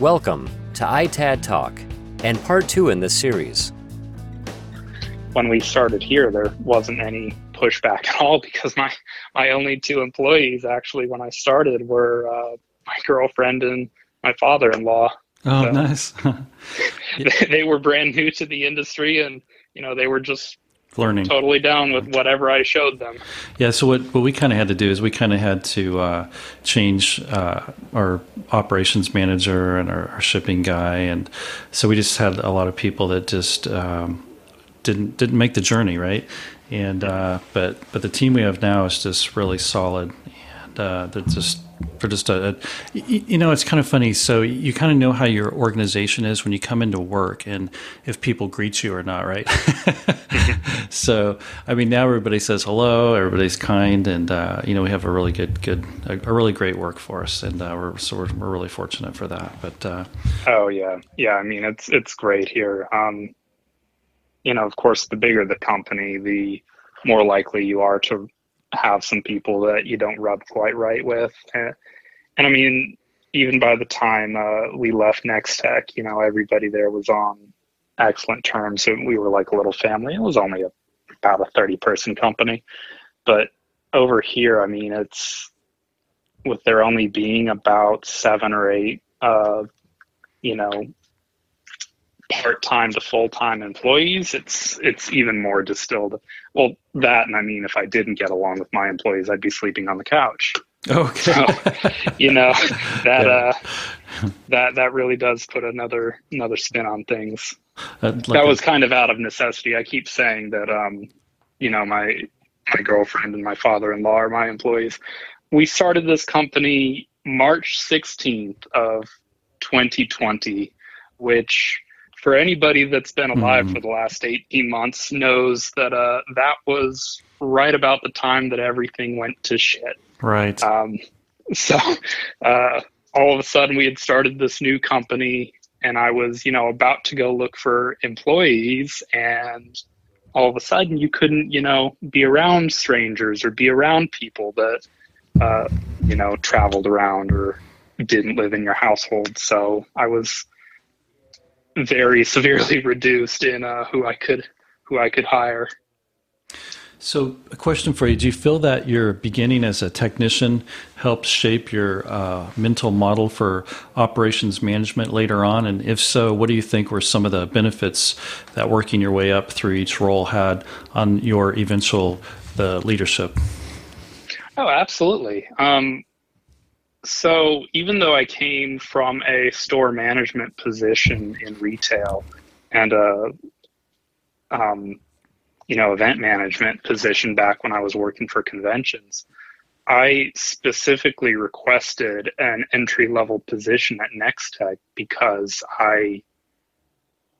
Welcome to ITAD Talk and part two in this series. When we started here, there wasn't any pushback at all because my, my only two employees actually when I started were uh, my girlfriend and my father in law. Oh, so nice. they, they were brand new to the industry and, you know, they were just learning. Totally down with whatever i showed them. Yeah so what, what we kind of had to do is we kind of had to uh, change uh, our operations manager and our, our, shipping guy and so we just had a lot of people that just um, didn't didn't make the journey right? And uh, but but the team we have now is just really solid and uh, they're just for just a, a, you know it's kind of funny. So you kind of know how your organization is when you come into work and if people greet you or not right? So i mean now everybody says hello everybody's kind and uh, you know we have a really good good a, a really great workforce and uh, we're so we're, we're, really fortunate for that. But uh, oh yeah. Yeah i mean it's it's great here. Um, you know of course the bigger the company the more likely you are to have some people that you don't rub quite right with. And, and I mean, even by the time uh, we left Next Tech, you know, everybody there was on excellent terms. We were like a little family. It was only a, about a 30 person company. But over here, I mean, it's with there only being about seven or eight, uh, you know, part-time to full-time employees it's it's even more distilled. Well that and i mean if i didn't get along with my employees i'd be sleeping on the couch. Okay. So, you know that yeah. uh that that really does put another another spin on things. Uh, like that was kind of out of necessity. I keep saying that um you know my my girlfriend and my father-in-law are my employees. We started this company march 16th of 2020 which for anybody that's been alive mm. for the last 18 months knows that uh, that was right about the time that everything went to shit. Right. Um, so uh, all of a sudden we had started this new company and I was, you know, about to go look for employees and all of a sudden you couldn't, you know, be around strangers or be around people that, uh, you know, traveled around or didn't live in your household. So I was very severely reduced in uh, who I could who I could hire. So, a question for you: Do you feel that your beginning as a technician helped shape your uh, mental model for operations management later on? And if so, what do you think were some of the benefits that working your way up through each role had on your eventual the leadership? Oh, absolutely. Um, so even though I came from a store management position in retail and a um, you know event management position back when I was working for conventions, I specifically requested an entry level position at Nextech because I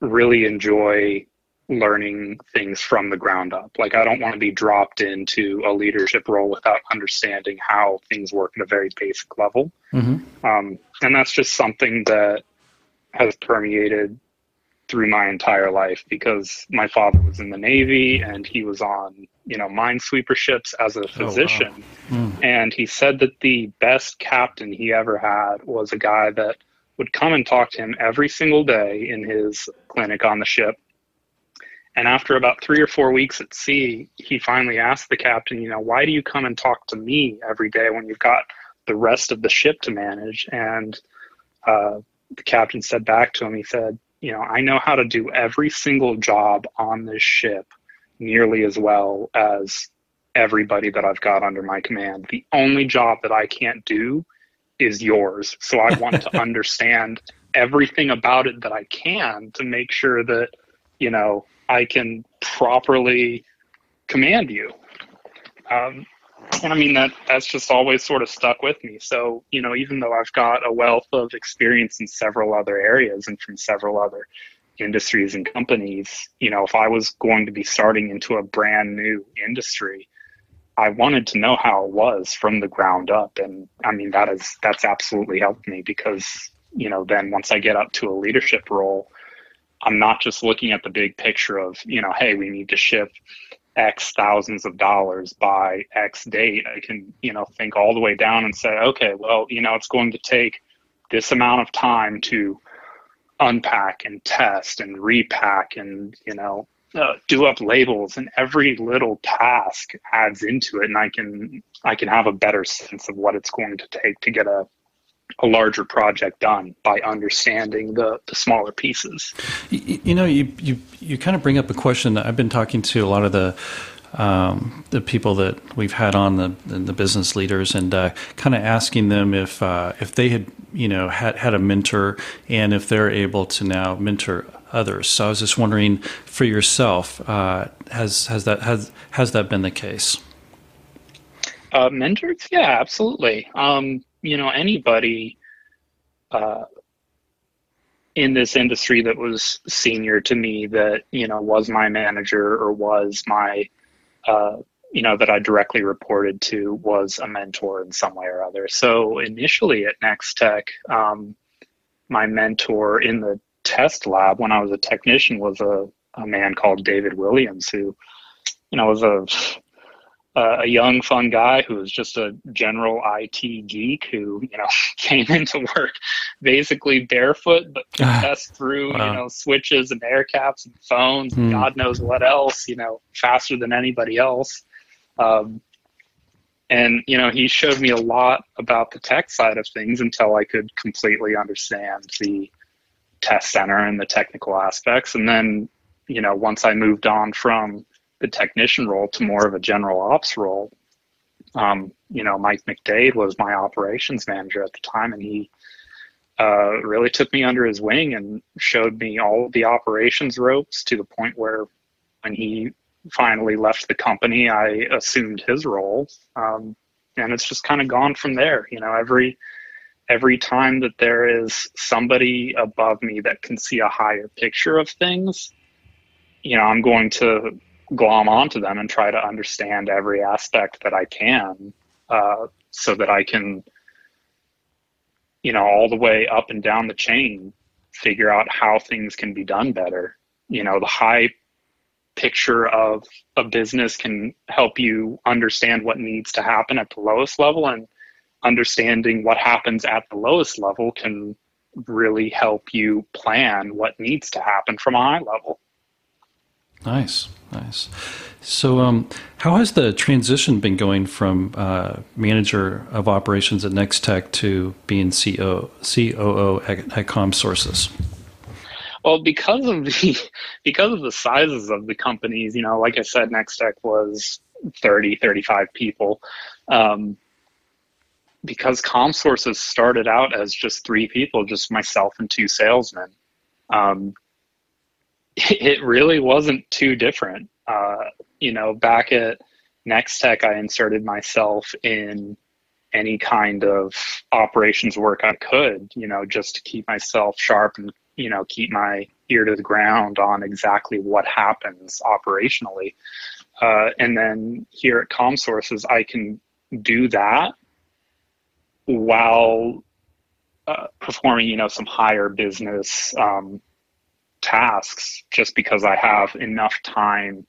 really enjoy learning things from the ground up. Like I don't want to be dropped into a leadership role without understanding how things work at a very basic level. Mm-hmm. Um, and that's just something that has permeated through my entire life because my father was in the Navy and he was on, you know, minesweeper ships as a physician. Oh, wow. mm. And he said that the best captain he ever had was a guy that would come and talk to him every single day in his clinic on the ship and after about three or four weeks at sea, he finally asked the captain, you know, why do you come and talk to me every day when you've got the rest of the ship to manage? And uh, the captain said back to him, he said, you know, I know how to do every single job on this ship nearly as well as everybody that I've got under my command. The only job that I can't do is yours. So I want to understand everything about it that I can to make sure that, you know, I can properly command you. Um, and I mean that that's just always sort of stuck with me. So you know, even though I've got a wealth of experience in several other areas and from several other industries and companies, you know, if I was going to be starting into a brand new industry, I wanted to know how it was from the ground up. And I mean that is that's absolutely helped me because you know then once I get up to a leadership role I'm not just looking at the big picture of, you know, hey, we need to ship X thousands of dollars by X date. I can, you know, think all the way down and say, okay, well, you know, it's going to take this amount of time to unpack and test and repack and you know uh, do up labels and every little task adds into it and i can i can have a better sense of what it's going to take to get a a larger project done by understanding the, the smaller pieces. You, you know, you, you you kind of bring up a question that I've been talking to a lot of the um, the people that we've had on the the business leaders and uh, kind of asking them if uh, if they had you know had had a mentor and if they're able to now mentor others. So I was just wondering for yourself, uh, has has that has has that been the case? Uh, mentors, yeah, absolutely. Um, you know anybody uh, in this industry that was senior to me that you know was my manager or was my uh, you know that I directly reported to was a mentor in some way or other. So initially at Nextech, um, my mentor in the test lab when I was a technician was a, a man called David Williams who you know was a a young, fun guy who was just a general IT geek who, you know, came into work basically barefoot, but could test through, wow. you know, switches and air caps and phones and hmm. God knows what else, you know, faster than anybody else. Um, and, you know, he showed me a lot about the tech side of things until I could completely understand the test center and the technical aspects. And then, you know, once I moved on from the technician role to more of a general ops role. Um, you know, Mike McDade was my operations manager at the time, and he uh, really took me under his wing and showed me all of the operations ropes to the point where when he finally left the company, I assumed his role. Um, and it's just kind of gone from there. You know, every every time that there is somebody above me that can see a higher picture of things, you know, I'm going to glom onto them and try to understand every aspect that I can uh, so that I can, you know, all the way up and down the chain, figure out how things can be done better. You know, the high picture of a business can help you understand what needs to happen at the lowest level and understanding what happens at the lowest level can really help you plan what needs to happen from a high level. Nice, nice. So, um, how has the transition been going from uh, manager of operations at Next Tech to being CO, COO at, at ComSources? Well, because of the because of the sizes of the companies, you know, like I said, Next Tech was 30, 35 people. Um, because ComSources started out as just three people, just myself and two salesmen. Um, it really wasn't too different. Uh, you know, back at Nextech, I inserted myself in any kind of operations work I could, you know, just to keep myself sharp and, you know, keep my ear to the ground on exactly what happens operationally. Uh, and then here at ComSources, I can do that while uh, performing, you know, some higher business um, tasks just because I have enough time,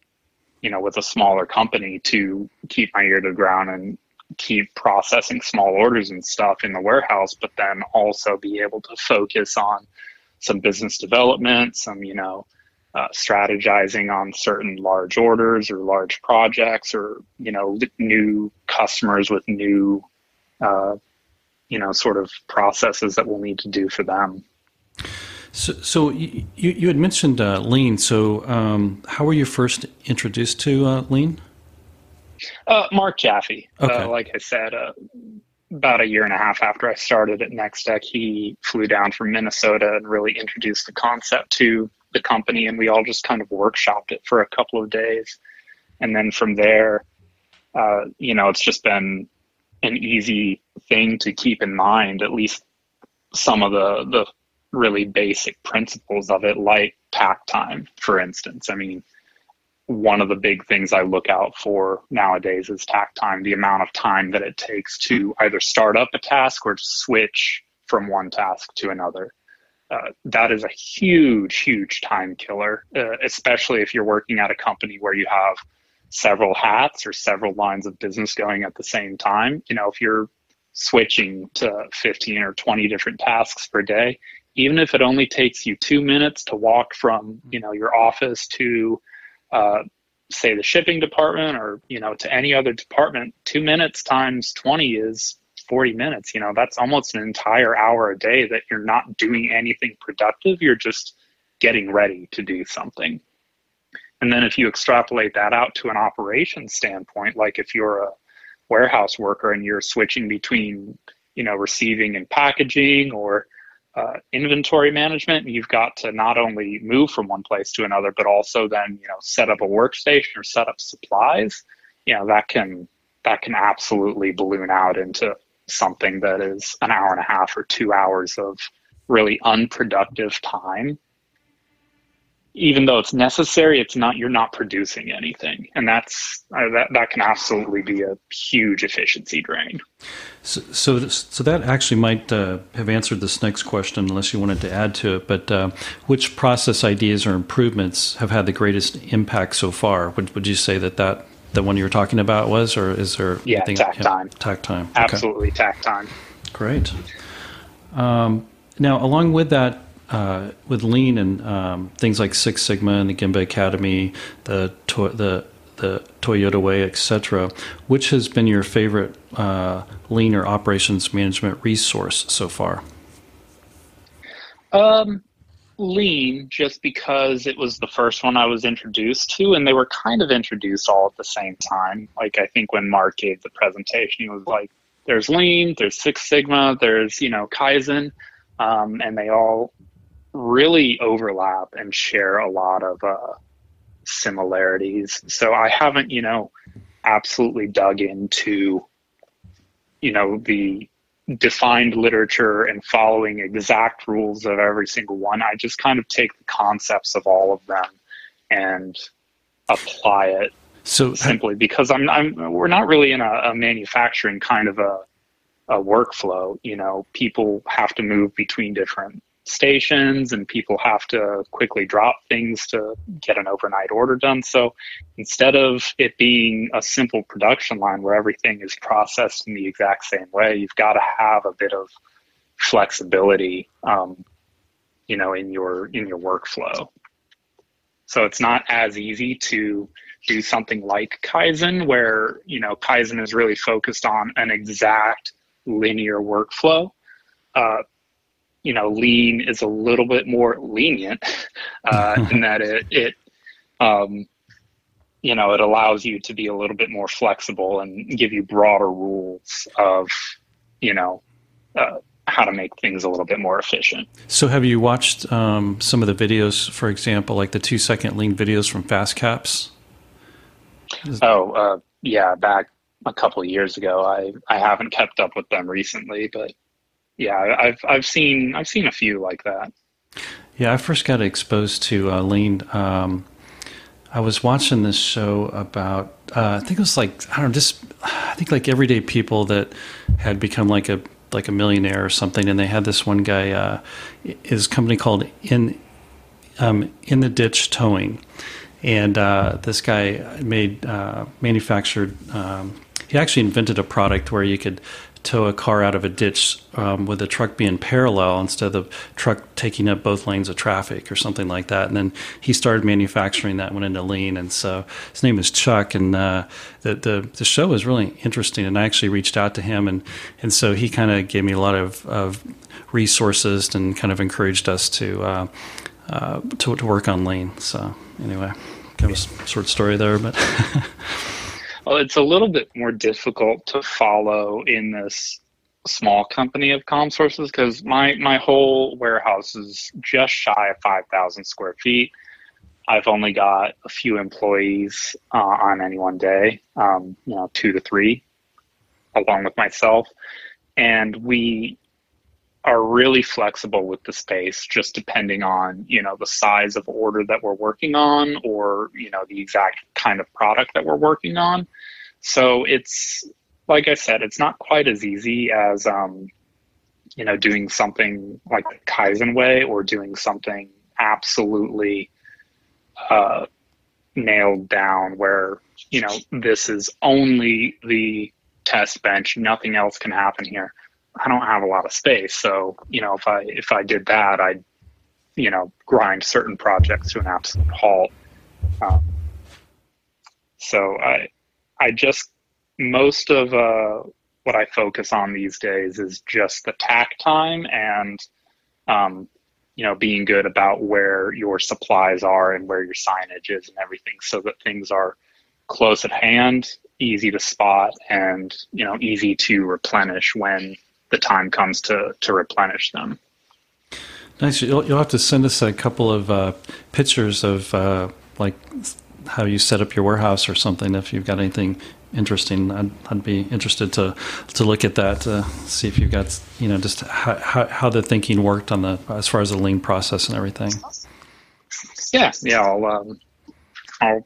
you know, with a smaller company to keep my ear to the ground and keep processing small orders and stuff in the warehouse, but then also be able to focus on some business development, some, you know, uh, strategizing on certain large orders or large projects or, you know, new customers with new, uh, you know, sort of processes that we'll need to do for them. So, so you, you had mentioned uh, lean. So, um, how were you first introduced to uh, lean? Uh, Mark Jaffe. Uh, okay. like I said, uh, about a year and a half after I started at Nextech, he flew down from Minnesota and really introduced the concept to the company, and we all just kind of workshopped it for a couple of days. And then from there, uh, you know, it's just been an easy thing to keep in mind, at least some of the the really basic principles of it, like takt time, for instance. I mean, one of the big things I look out for nowadays is takt time, the amount of time that it takes to either start up a task or switch from one task to another. Uh, that is a huge, huge time killer, uh, especially if you're working at a company where you have several hats or several lines of business going at the same time. You know, if you're switching to 15 or 20 different tasks per day even if it only takes you two minutes to walk from you know your office to uh, say the shipping department or you know to any other department two minutes times 20 is 40 minutes you know that's almost an entire hour a day that you're not doing anything productive you're just getting ready to do something. And then if you extrapolate that out to an operations standpoint like if you're a warehouse worker and you're switching between you know receiving and packaging or uh, inventory management you've got to not only move from one place to another but also then you know set up a workstation or set up supplies. You know that can that can absolutely balloon out into something that is an hour and a half or two hours of really unproductive time even though it's necessary it's not you're not producing anything. And that's uh, that, that can absolutely be a huge efficiency drain. So so, so that actually might uh, have answered this next question unless you wanted to add to it but uh, which process ideas or improvements have had the greatest impact so far? Would, would you say that that the one you were talking about was or is there yeah anything, takt time. Takt time okay. absolutely takt time. Great. Um, now along with that uh, with lean and um, things like Six Sigma and the Gemba Academy, the to- the the Toyota Way, etc. Which has been your favorite uh, lean or operations management resource so far? Um, lean, just because it was the first one I was introduced to, and they were kind of introduced all at the same time. Like I think when Mark gave the presentation, he was like, "There's lean, there's Six Sigma, there's you know Kaizen." Um, and they all really overlap and share a lot of uh, similarities. So I haven't, you know, absolutely dug into, you know, the defined literature and following exact rules of every single one. I just kind of take the concepts of all of them and apply it so simply because I'm, I'm we're not really in a, a manufacturing kind of a, a workflow. You know, people have to move between different stations and people have to quickly drop things to get an overnight order done. So instead of it being a simple production line where everything is processed in the exact same way, you've got to have a bit of flexibility, um, you know, in your in your workflow. So it's not as easy to do something like Kaizen, where you know Kaizen is really focused on an exact linear workflow. Uh, you know, lean is a little bit more lenient uh, in that it, it um, you know, it allows you to be a little bit more flexible and give you broader rules of, you know, uh, how to make things a little bit more efficient. So, have you watched um, some of the videos, for example, like the two second lean videos from Fast FastCaps? Oh, uh, yeah, back a couple of years ago. I, I haven't kept up with them recently, but yeah, I've I've seen I've seen a few like that. Yeah, I first got exposed to uh, lean. Um, I was watching this show about uh, I think it was like I don't know, just I think like everyday people that had become like a like a millionaire or something, and they had this one guy. Uh, his company called in um, in the ditch towing, and uh, this guy made uh, manufactured. Um, he actually invented a product where you could tow a car out of a ditch um, with a truck being parallel instead of the truck taking up both lanes of traffic or something like that. And then he started manufacturing that, went into lean. And so his name is Chuck. And uh, the, the, the show was really interesting. And I actually reached out to him. And, and so he kind of gave me a lot of, of resources and kind of encouraged us to, uh, uh, to, to work on lean. So anyway, kind of a short story there, but. Well, it's a little bit more difficult to follow in this small company of ComSources because my my whole warehouse is just shy of 5,000 square feet. I've only got a few employees uh, on any one day, um, you know, two to three, along with myself, and we are really flexible with the space just depending on you know the size of order that we're working on or you know the exact kind of product that we're working on so it's like i said it's not quite as easy as um, you know doing something like the kaizen way or doing something absolutely uh, nailed down where you know this is only the test bench. Nothing else can happen here. I don't have a lot of space, so you know if I if I did that, I'd you know grind certain projects to an absolute halt. Um, so I I just most of uh, what I focus on these days is just the takt time and um, you know being good about where your supplies are and where your signage is and everything, so that things are close at hand, easy to spot, and you know easy to replenish when the time comes to to replenish them. Nice. You'll, you'll have to send us a couple of uh, pictures of uh, like how you set up your warehouse or something. If you've got anything interesting, I'd, I'd be interested to to look at that. To see if you've got you know just how, how, how the thinking worked on the as far as the lean process and everything. Yeah, yeah. I'll um, I'll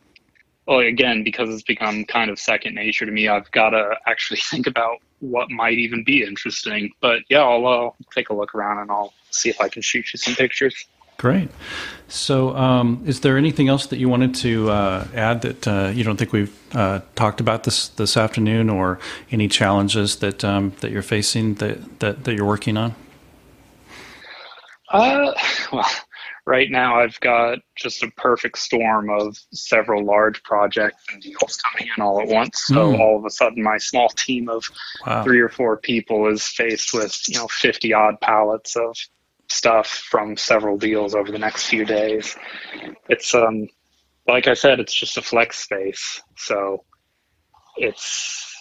well, again, because it's become kind of second nature to me, I've got to actually think about what might even be interesting. But yeah, I'll uh, take a look around and I'll see if I can shoot you some pictures. Great. So, um, is there anything else that you wanted to uh, add that uh, you don't think we've uh, talked about this this afternoon, or any challenges that um, that you're facing that, that that you're working on? Uh, well, right now I've got just a perfect storm of several large projects and deals coming in all at once. So mm. all of a sudden, my small team of wow. three or four people is faced with you know 50 odd pallets of stuff from several deals over the next few days. It's um, like I said, it's just a flex space, so it's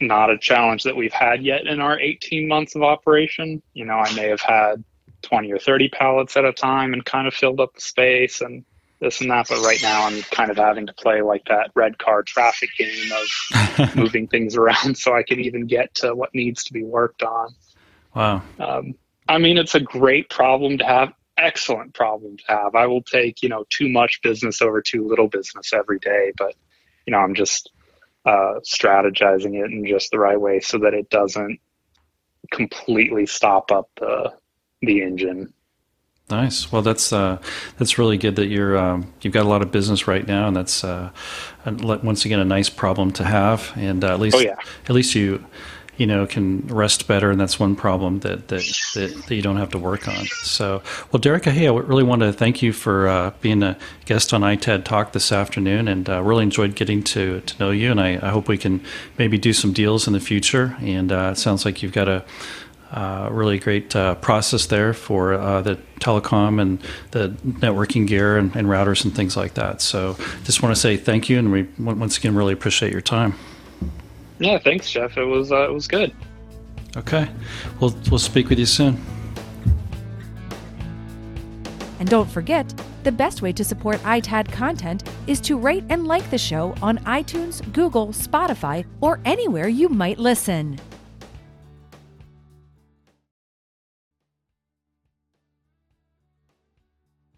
not a challenge that we've had yet in our 18 months of operation. You know, I may have had 20 or 30 pallets at a time and kind of filled up the space and this and that. But right now, I'm kind of having to play like that red car traffic game of moving things around so I can even get to what needs to be worked on. Wow. Um, I mean, it's a great problem to have. Excellent problem to have. I will take, you know, too much business over too little business every day, but, you know, I'm just uh, strategizing it in just the right way so that it doesn't completely stop up the the engine. Nice. Well, that's uh, that's really good that you're um, you've got a lot of business right now, and that's uh, once again a nice problem to have. And uh, at least, oh, yeah. at least you you know can rest better, and that's one problem that that, that, that you don't have to work on. So, well, Derek, hey, I really want to thank you for uh, being a guest on ITAD Talk this afternoon, and uh, really enjoyed getting to to know you. And I, I, hope we can maybe do some deals in the future. And uh, it sounds like you've got a uh, really great uh, process there for uh, the telecom and the networking gear and, and, routers and things like that. So just want to say thank you, and we once again really appreciate your time. Yeah, thanks, Jeff. It was uh, it was good. Okay, we'll we'll speak with you soon. And don't forget, the best way to support ITAD content is to rate and like the show on iTunes, Google, Spotify, or anywhere you might listen.